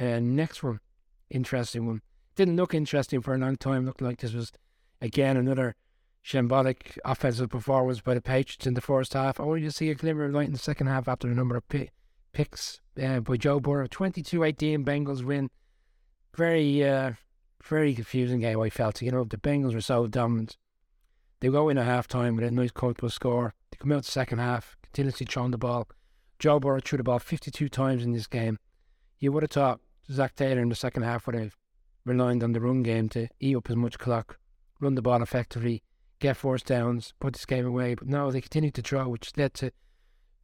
Next one, interesting one. Didn't look interesting for a long time. Looked like this was again another shambolic offensive performance by the Patriots in the first half. Only to see a glimmer of light in the second half after a number of p- picks uh, by Joe Burrow. 22-18 Bengals win. Very, uh, very confusing game. I felt. You know, the Bengals were so dominant. They go in at half time with a nice comfortable score. They come out the second half, continuously throwing the ball. Joe Burrow threw the ball 52 times in this game. You would have thought Zac Taylor in the second half would have relied on the run game to eat up as much clock, run the ball effectively, get first downs, put this game away. But no, they continued to throw, which led to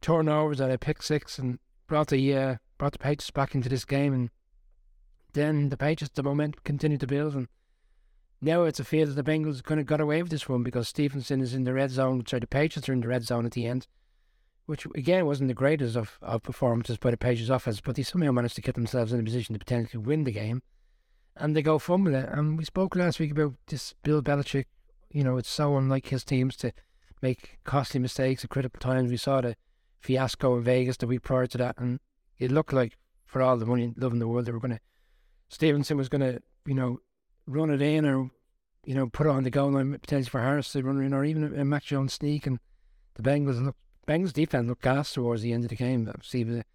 turnovers and a pick six and brought the uh, brought the Patriots back into this game. And then the Patriots, the momentum continued to build. And now it's a fear that the Bengals kind of got away with this one because Stevenson is in the red zone. Sorry, the Patriots are in the red zone at the end, which again wasn't the greatest of, of performances by the Pages offense, but they somehow managed to get themselves in a position to potentially win the game. And they go fumble it. And we spoke last week about this Bill Belichick. You know, it's so unlike his teams to make costly mistakes at critical times. We saw the fiasco in Vegas the week prior to that, and it looked like for all the money love in the world, they were going to. Stevenson was going to, you know, run it in or, you know, put it on the goal line potentially for Harris to run in or even a, a Mac Jones sneak. And the Bengals look Bengals defense looked gas towards the end of the game. Obviously, it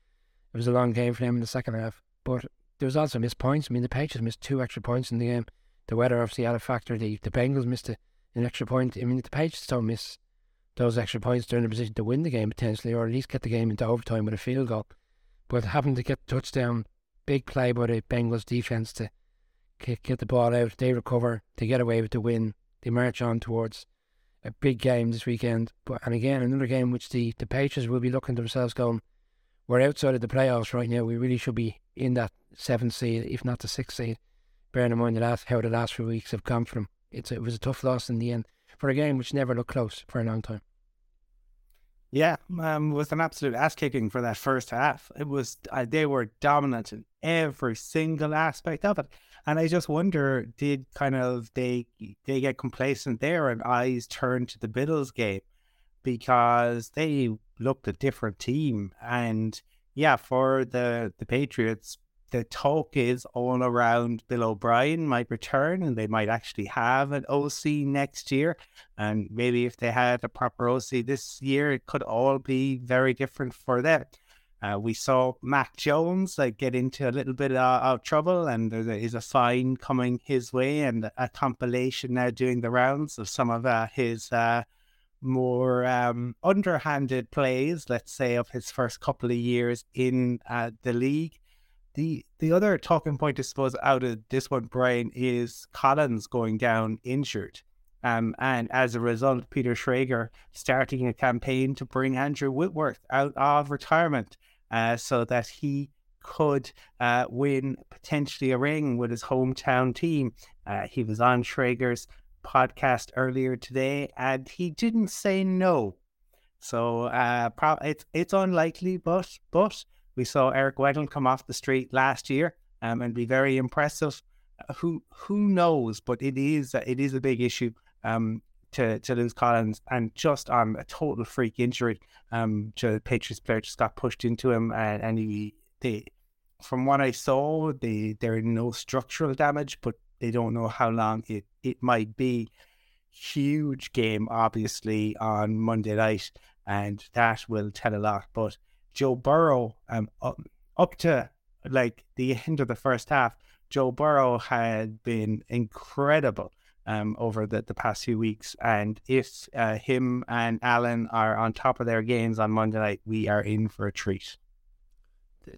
was, a, long game for them in the second half, but there was also missed points. I mean, the Patriots missed two extra points in the game. The weather obviously had a factor. The the Bengals missed a, an extra point. I mean, the Patriots don't miss those extra points, they're in a position to win the game potentially, or at least get the game into overtime with a field goal. But having to get the touchdown, big play by the Bengals defense to get the ball out, they recover, they get away with the win, they march on towards a big game this weekend. But and again, another game which the, the Patriots will be looking themselves going, we're outside of the playoffs right now. We really should be in that seventh seed, if not the sixth seed. Bearing in mind the last, how the last few weeks have come from. It's it was a tough loss in the end for a game which never looked close for a long time. Yeah, um, it was an absolute ass kicking for that first half. It was uh, they were dominant in every single aspect of it, and I just wonder did kind of they they get complacent there and eyes turn to the Bills game because they looked a different team and yeah for the the Patriots the talk is all around Bill O'Brien might return and they might actually have an OC next year. And maybe if they had a proper OC this year, it could all be very different for them. Uh, we saw Mac Jones like get into a little bit of, of trouble, and there is a fine coming his way, and a compilation now doing the rounds of some of uh, his uh, more um, underhanded plays, let's say, of his first couple of years in uh, the league. The the other talking point, I suppose, out of this one, Brian, is Collins going down injured. Um, and as a result, Peter Schrager starting a campaign to bring Andrew Whitworth out of retirement uh, so that he could uh, win potentially a ring with his hometown team. Uh, he was on Schrager's podcast earlier today and he didn't say no. So uh, pro- it's it's unlikely, but but we saw Eric Weddle come off the street last year um, and be very impressive. Uh, who who knows? But it is it is a big issue um, to to lose Collins and just on a total freak injury. Um, the Patriots player just got pushed into him and, and he they from what I saw, they there are no structural damage, but they don't know how long it, it might be. Huge game, obviously, on Monday night, and that will tell a lot. But Joe Burrow, um, up to like the end of the first half, Joe Burrow had been incredible um, over the, the past few weeks. And if uh, him and Allen are on top of their games on Monday night, we are in for a treat.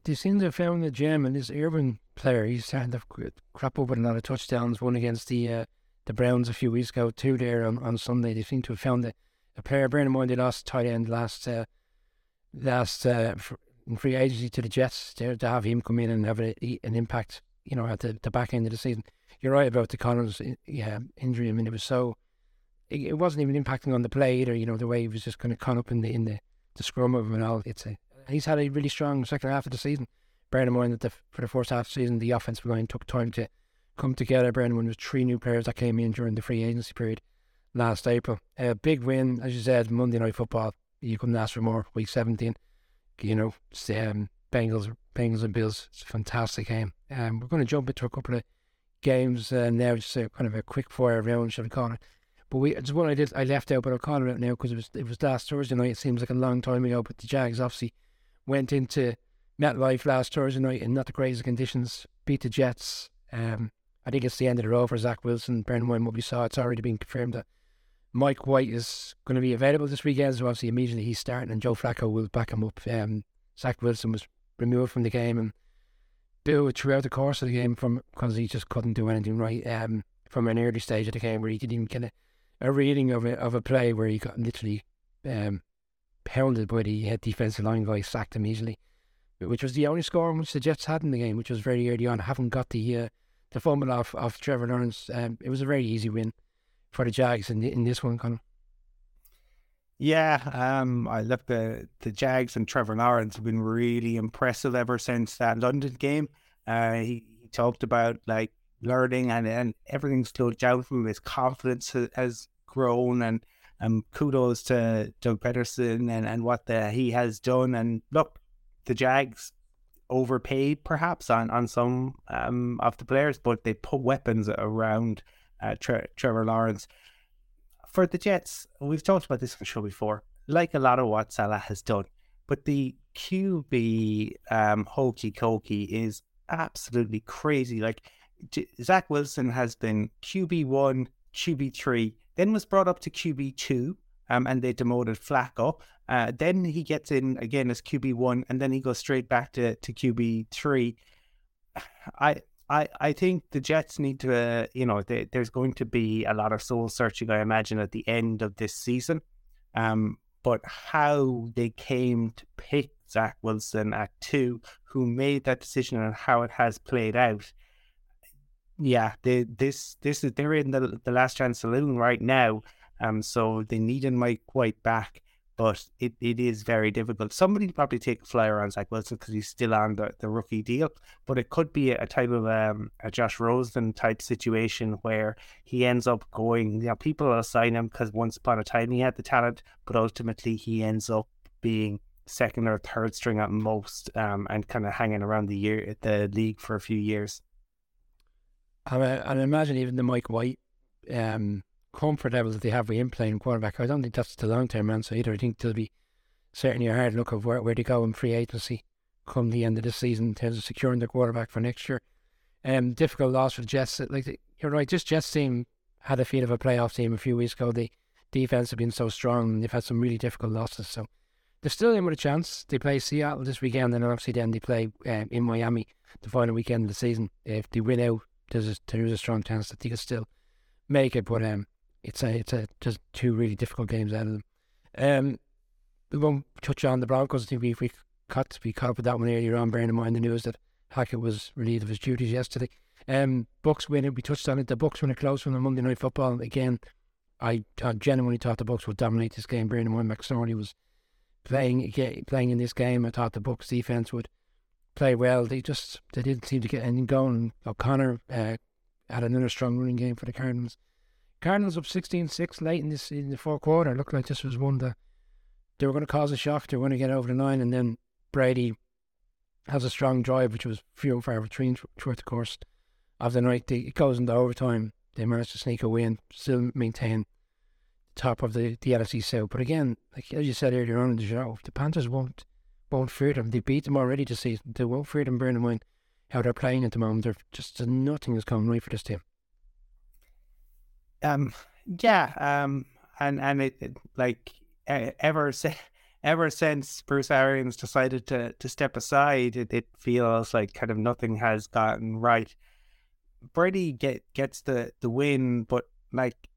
They seem to have found the gem in this Irvin player. He's starting to crap with a lot of touchdowns. One against the uh, the Browns a few weeks ago, two there on, on Sunday. They seem to have found a, a player. Bearing in mind they lost tight end last uh, last uh, free agency to the Jets to, to have him come in and have a, an impact, you know, at the, the back end of the season. You're right about the Collins yeah, injury. I mean, it was so, it, it wasn't even impacting on the play either, you know, the way he was just kind of caught up in the in the, the scrum of him and all. It's a, he's had a really strong second half of the season. Bearing in mind that the, for the first half of the season, the offensive line took time to come together. Bearing in mind was three new players that came in during the free agency period last April. A big win, as you said, Monday Night Football you couldn't ask for more. Week 17, you know, um, Bengals, Bengals and Bills. It's a fantastic game. Um, we're going to jump into a couple of games uh, now, just a kind of a quick fire round, shall we call it? But we, it's one I did, I left out, but I'll call it out now because it was it was last Thursday night. It seems like a long time ago, but the Jags obviously went into MetLife last Thursday night in not the greatest conditions, beat the Jets. Um, I think it's the end of the road for Zach Wilson. Bearing in mind what we saw, it's already been confirmed that Mike White is going to be available this weekend. So obviously, immediately he's starting, and Joe Flacco will back him up. Um, Zach Wilson was removed from the game and booed throughout the course of the game from because he just couldn't do anything right. Um, from an early stage of the game where he didn't even get a, a reading of a of a play where he got literally um, pounded by the head defensive line guy, sacked him easily, which was the only score which the Jets had in the game, which was very early on. I haven't got the uh, the fumble off of Trevor Lawrence. Um, it was a very easy win for the Jags in in this one, Conor. Yeah, um, I look the the Jags and Trevor Lawrence have been really impressive ever since that London game. Uh, he, he talked about like learning and and everything slowed down from. His confidence has, has grown and um kudos to Doug Pederson and, and what the, he has done. And look, the Jags overpaid perhaps on, on some um, of the players, but they put weapons around uh, Tre- Trevor Lawrence. For the Jets, we've talked about this on the show before, like a lot of what Salah has done, but the QB um, hokey cokey is absolutely crazy. Like Zach Wilson has been QB1, QB3, then was brought up to QB2, um, and they demoted Flacco. Uh, then he gets in again as QB one, and then he goes straight back to, to QB three. I I I think the Jets need to, uh, you know, they, there's going to be a lot of soul searching, I imagine, at the end of this season. Um, but how they came to pick Zach Wilson at two, who made that decision, and how it has played out. Yeah, they, this this is they're in the the last chance saloon right now, um, so they need a Mike White back, but it, it is very difficult. Somebody probably take a flyer on Zach Wilson because he's still on the, the rookie deal, but it could be a, type of um, a Josh Rosen type situation where he ends up going, you know, people will sign him because once upon a time he had the talent, but ultimately he ends up being second or third string at most um, and kind of hanging around the year the league for a few years. I, mean I imagine even the Mike White um, comfort level that they have with him playing quarterback, I don't think that's the long term answer either. I think there'll be certainly a hard look of where, where go in free agency come the end of the season in terms of securing their quarterback for next year. Um, difficult loss for the Jets. Like you're right, this Jets team had a feel of a playoff team a few weeks ago. The defense have been so strong and they've had some really difficult losses. So they're still in with a chance. They play Seattle this weekend and obviously then they play um, in Miami the final weekend of the season. If they win out, there's a, there's a strong chance that they can still make it. But um, it's a it's a just two really difficult games out of them. Um, we won't touch on the Broncos. I think we we cut we caught up with that one earlier on, bearing in mind the news that Hackett was relieved of his duties yesterday. Um, Bucs win it. We touched on it. The Bucs win it close from the Monday Night Football again. I, I genuinely thought the Bucs would dominate this game. Bearing in mind McSorley was playing playing in this game. I thought the Bucs defense would play well. They just they didn't seem to get anything going. O'Connor uh, had another strong running game for the Cardinals. Cardinals up 16-6 late in this in the fourth quarter. Looked like this was one that they were going to cause a shock. They were going to get over the line, and then Brady has a strong drive, which was few and far between throughout the course of the night. It goes into overtime. They managed to sneak away and still maintain the top of the, the NFC South. But again, like as you said earlier on in the show, the Panthers won't won't fear them. They beat them already this season. They won't fear them, bearing in mind how they're playing at the moment. They're just nothing is coming right for this team. Um, yeah, um, and and it, it like ever since ever since Bruce Arians decided to to step aside, it, it feels like kind of nothing has gotten right. Brady get gets the the win, but like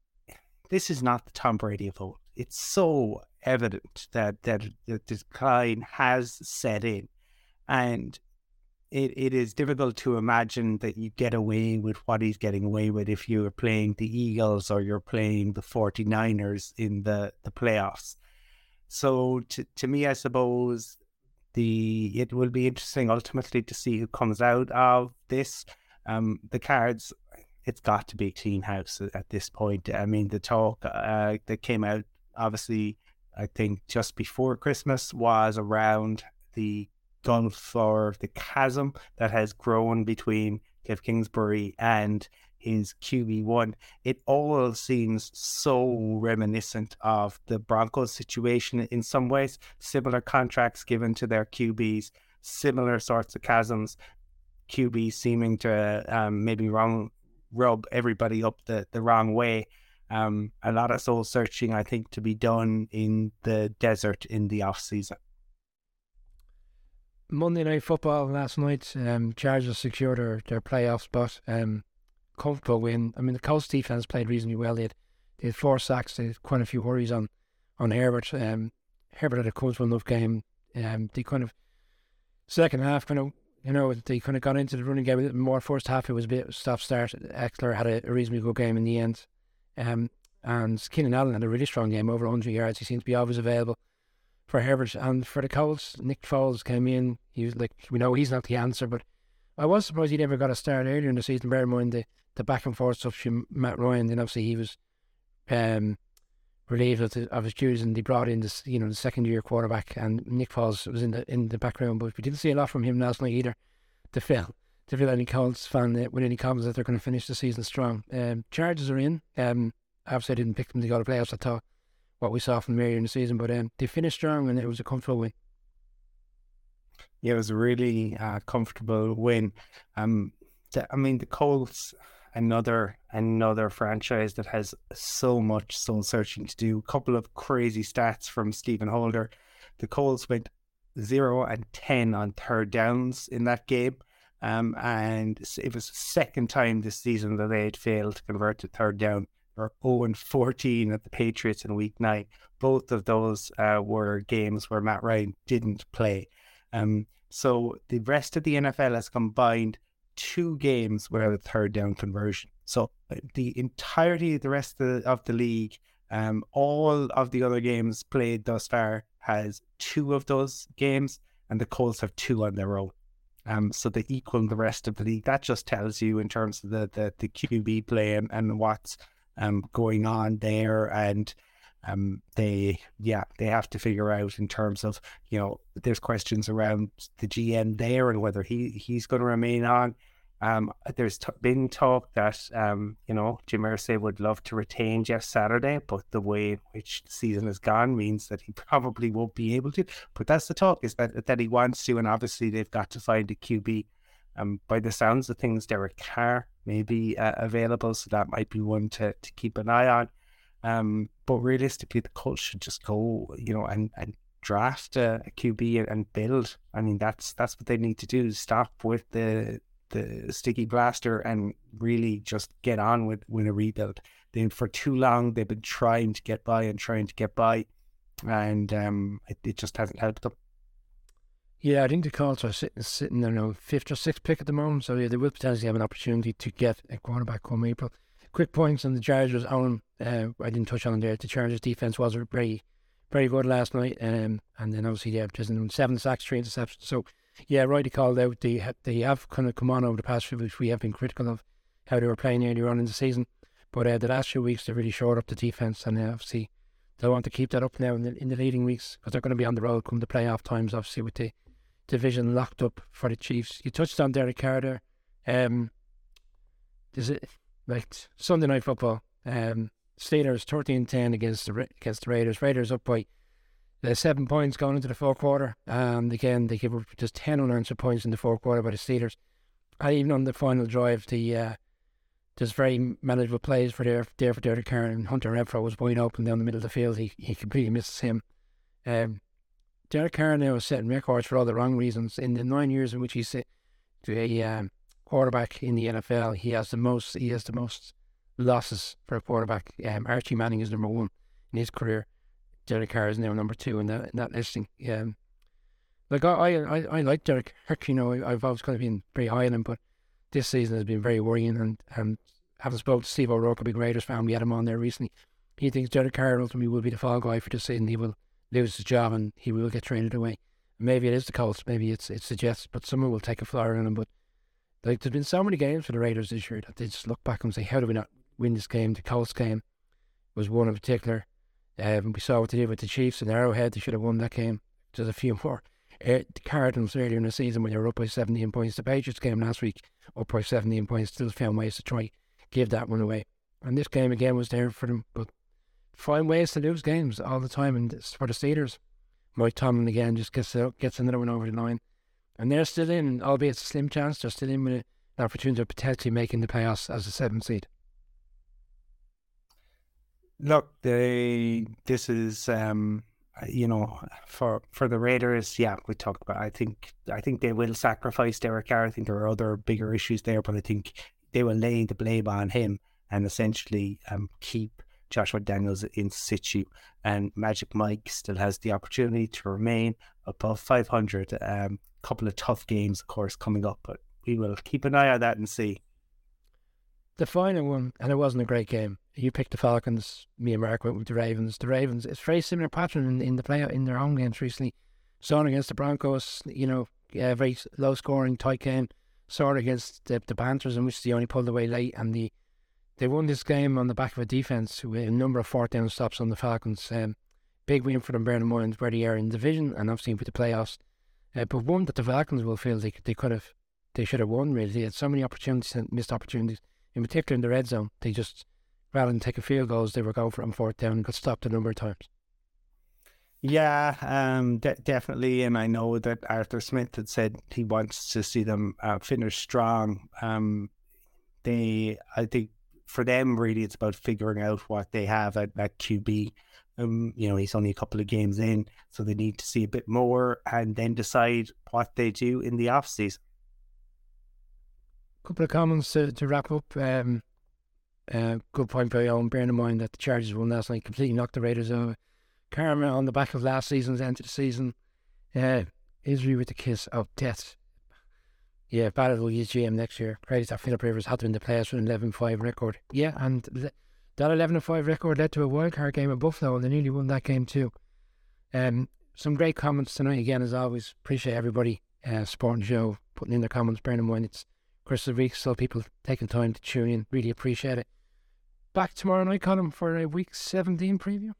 this is not the Tom Brady of old. It's so evident that that the decline has set in, and it, it is difficult to imagine that you get away with what he's getting away with if you're playing the Eagles or you're playing the 49ers in the, the playoffs. So to, to me, I suppose the it will be interesting ultimately to see who comes out of this. Um, the cards, it's got to be clean house at this point. I mean, the talk uh, that came out, obviously, I think just before Christmas was around the gulf or the chasm that has grown between Cliff Kingsbury and his QB1. It all seems so reminiscent of the Broncos situation in some ways. Similar contracts given to their QBs, similar sorts of chasms. QB seeming to um, maybe wrong rub everybody up the, the wrong way. Um, a lot of soul searching, I think, to be done in the desert in the off season. Monday night football last night. Um, Chargers secured their, their playoff spot. Um, comfortable win. I mean, the Colts defense played reasonably well. They had, they had four sacks. They had quite a few worries on on Herbert. Um, Herbert had a comfortable enough game. Um, they kind of second half kind of you know they kind of got into the running game a little more. First half it was a bit stop start. Ekeler had a, a reasonably good game in the end. Um, and Keenan Allen had a really strong game, over 100 yards. He seemed to be always available for Herbert. And for the Colts, Nick Foles came in. He was like, we know he's not the answer, but I was surprised he never got a start earlier in the season. Bear in mind the, the back and forth stuff from Matt Ryan. Then obviously he was um, relieved of, the, of his duties, and they brought in this, you know, the second year quarterback, and Nick Foles was in the in the background. But we didn't see a lot from him last night either. To fill to fill any Colts fan with any confidence that they're going to finish the season strong. Um, Chargers are in. Um, obviously I didn't pick them to go to playoffs. I thought what we saw from earlier in the season, but um, they finished strong and it was a comfortable win. Yeah, it was a really uh, comfortable win. Um, the, I mean, the Colts, another another franchise that has so much soul searching to do. A couple of crazy stats from Stephen Holder. The Colts went zero and ten on third downs in that game. Um, and it was the second time this season that they had failed to convert to third down or 0 and 14 at the Patriots in week nine. Both of those uh, were games where Matt Ryan didn't play. Um, so the rest of the NFL has combined two games where the third down conversion. So uh, the entirety of the rest of the, of the league, um, all of the other games played thus far, has two of those games, and the Colts have two on their own. Um, so they equal the rest of the league. That just tells you in terms of the the, the QB play and, and what's um, going on there, and um, they yeah they have to figure out in terms of you know there's questions around the GM there and whether he he's going to remain on. Um, there's t- been talk that um, you know Jim Irsay would love to retain Jeff Saturday, but the way in which the season has gone means that he probably won't be able to. But that's the talk is that that he wants to, and obviously they've got to find a QB. Um, by the sounds of things, Derek Carr may be uh, available, so that might be one to, to keep an eye on. Um, but realistically, the Colts should just go, you know, and, and draft a, a QB and, and, build. I mean, that's that's what they need to do. Stop with the the sticky blaster and really just get on with with a rebuild. Then for too long they've been trying to get by and trying to get by, and um, it, it just hasn't helped them. Yeah, I think the Colts are sitting, sitting there now, fifth or sixth pick at the moment. So yeah, they will potentially have an opportunity to get a quarterback come April. Quick points on the Chargers. Owen, uh, I didn't touch on there. The Chargers defense was very, very good last night. Um, and then obviously yeah, just seven sacks, three interceptions. So yeah, right. called out. They have, they have kind of come on over the past few weeks. We have been critical of how they were playing earlier on in the season, but uh, the last few weeks they really shored up the defense, and uh, obviously they want to keep that up now in the in the leading weeks because they're going to be on the road come the playoff times. Obviously with the division locked up for the Chiefs. You touched on Derek Carter. Um, is it like Sunday night football? Um, Steelers 13-10 against the against the Raiders. Raiders up by uh, seven points going into the fourth quarter. And again, they give up just ten unanswered points in the fourth quarter by the Steelers. And even on the final drive, the uh, there's very manageable plays for there, for Derek Carter and Hunter Renfrow was wide open down the middle of the field. He he completely misses him. Um, Derek Carr now is setting records for all the wrong reasons. In the nine years in which he's to a um, quarterback in the NFL, he has the most. He has the most losses for a quarterback. Um, Archie Manning is number one in his career. Derek Carr is now number two in that in that listing. Um, like I, I, I like Derek Kirk. You know, I, have always kind of been very high on him, but this season has been very worrying. And and having spoken to Steve O'Rourke, a big Raiders fan, we had him on there recently. He thinks Derek Carr ultimately will be the fall guy for this season. He will lose his job and he will get traded away. Maybe it is the Colts. Maybe it's it's the Jets, but someone will take a flyer on him. But like there's been so many games for the Raiders this year that they just look back and say, how do we not win this game? The Colts game was one in particular. Um, we saw what they did with the Chiefs and Arrowhead. They should have won that game. There's a few more uh, the Cardinals earlier in the season when they were up by 17 points. The Patriots game last week up by 17 points, still found ways to try give that one away. And this game again was there for them, but find ways to lose games all the time. And for the Steelers, Mike Tomlin again just gets gets another one over the line, and they're still in, albeit a slim chance. They're still in with an opportunity of potentially making the playoffs as a seventh seed. Look, they this is um, you know for for the Raiders. Yeah, we talked about. I think I think they will sacrifice Derek Carr. I think there are other bigger issues there, but I think they will lay the blame on him and essentially um, keep Josh McDaniels in situ. And Magic Mike still has the opportunity to remain above 500. A um, couple of tough games, of course, coming up, but we will keep an eye on that and see. The final one, and it wasn't a great game. You picked the Falcons. Me and Mark went with the Ravens. The Ravens, it's very similar pattern in, in the play in their home games recently. Saw against the Broncos, you know, yeah, very low scoring, tight game. Saw against the, the Panthers, in which they only pulled away late, and the they won this game on the back of a defense with a number of fourth down stops on the Falcons. Um, big win for them, bearing in mind where they are in the division and obviously with the playoffs. Uh, but one that the Falcons will feel they they could have, they should have won. Really, they had so many opportunities and missed opportunities. In particular, in the red zone, they just rather than take a field goals, they were going for it on fourth down and got stopped a number of times. Yeah, um, de- definitely. And I know that Arthur Smith had said he wants to see them uh, finish strong. Um, they, I think, for them, really, it's about figuring out what they have at, at QB. Um, you know, he's only a couple of games in, so they need to see a bit more and then decide what they do in the off season. Couple of comments to, to wrap up. Um, uh, good point by own. Bearing in mind that the Chargers won last night, completely knocked the Raiders over. Karma on the back of last season's end of the season. Uh, Israel with the kiss of death yeah, Barrett will use GM next year. Credit that Philip Rivers had to win the players with an 11 5 record. Yeah, and that 11 5 record led to a wildcard game at Buffalo, and they nearly won that game too. Um, some great comments tonight again, as always. Appreciate everybody uh, supporting the show, putting in their comments. Bearing in mind it's Christmas week, so people taking time to tune in. Really appreciate it. Back tomorrow night, Colin, for a week 17 preview.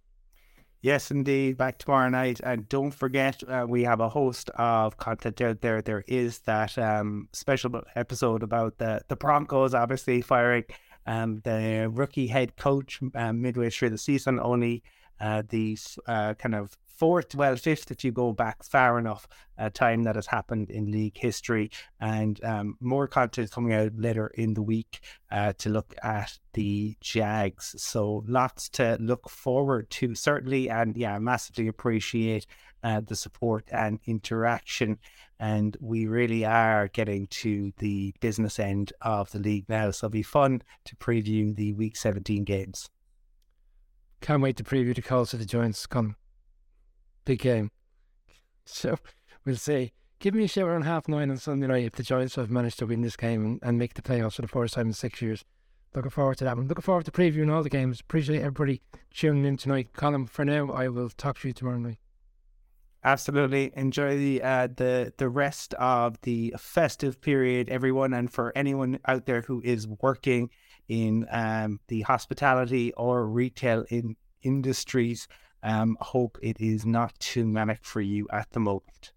Yes, indeed. Back tomorrow night. And don't forget, uh, we have a host of content out there. There is that um, special episode about the, the Broncos, obviously firing um, the rookie head coach um, midway through the season. Only uh, the uh, kind of fourth, well, fifth, if you go back far enough, uh, time that has happened in league history. And um, more content coming out later in the week uh, to look at the Jags. So lots to look forward to, certainly. And yeah, massively appreciate uh, the support and interaction. And we really are getting to the business end of the league now. So it'll be fun to preview the week 17 games. Can't wait to preview the Colts to the Giants come big game. So we'll see. Give me a shout around half nine on Sunday night if the Giants have managed to win this game and, and make the playoffs for the first time in six years. Looking forward to that. I'm looking forward to previewing all the games. Appreciate everybody tuning in tonight. Colin, for now, I will talk to you tomorrow night. Absolutely. Enjoy the uh, the the rest of the festive period, everyone, and for anyone out there who is working in um, the hospitality or retail in industries. Um, hope it is not too manic for you at the moment.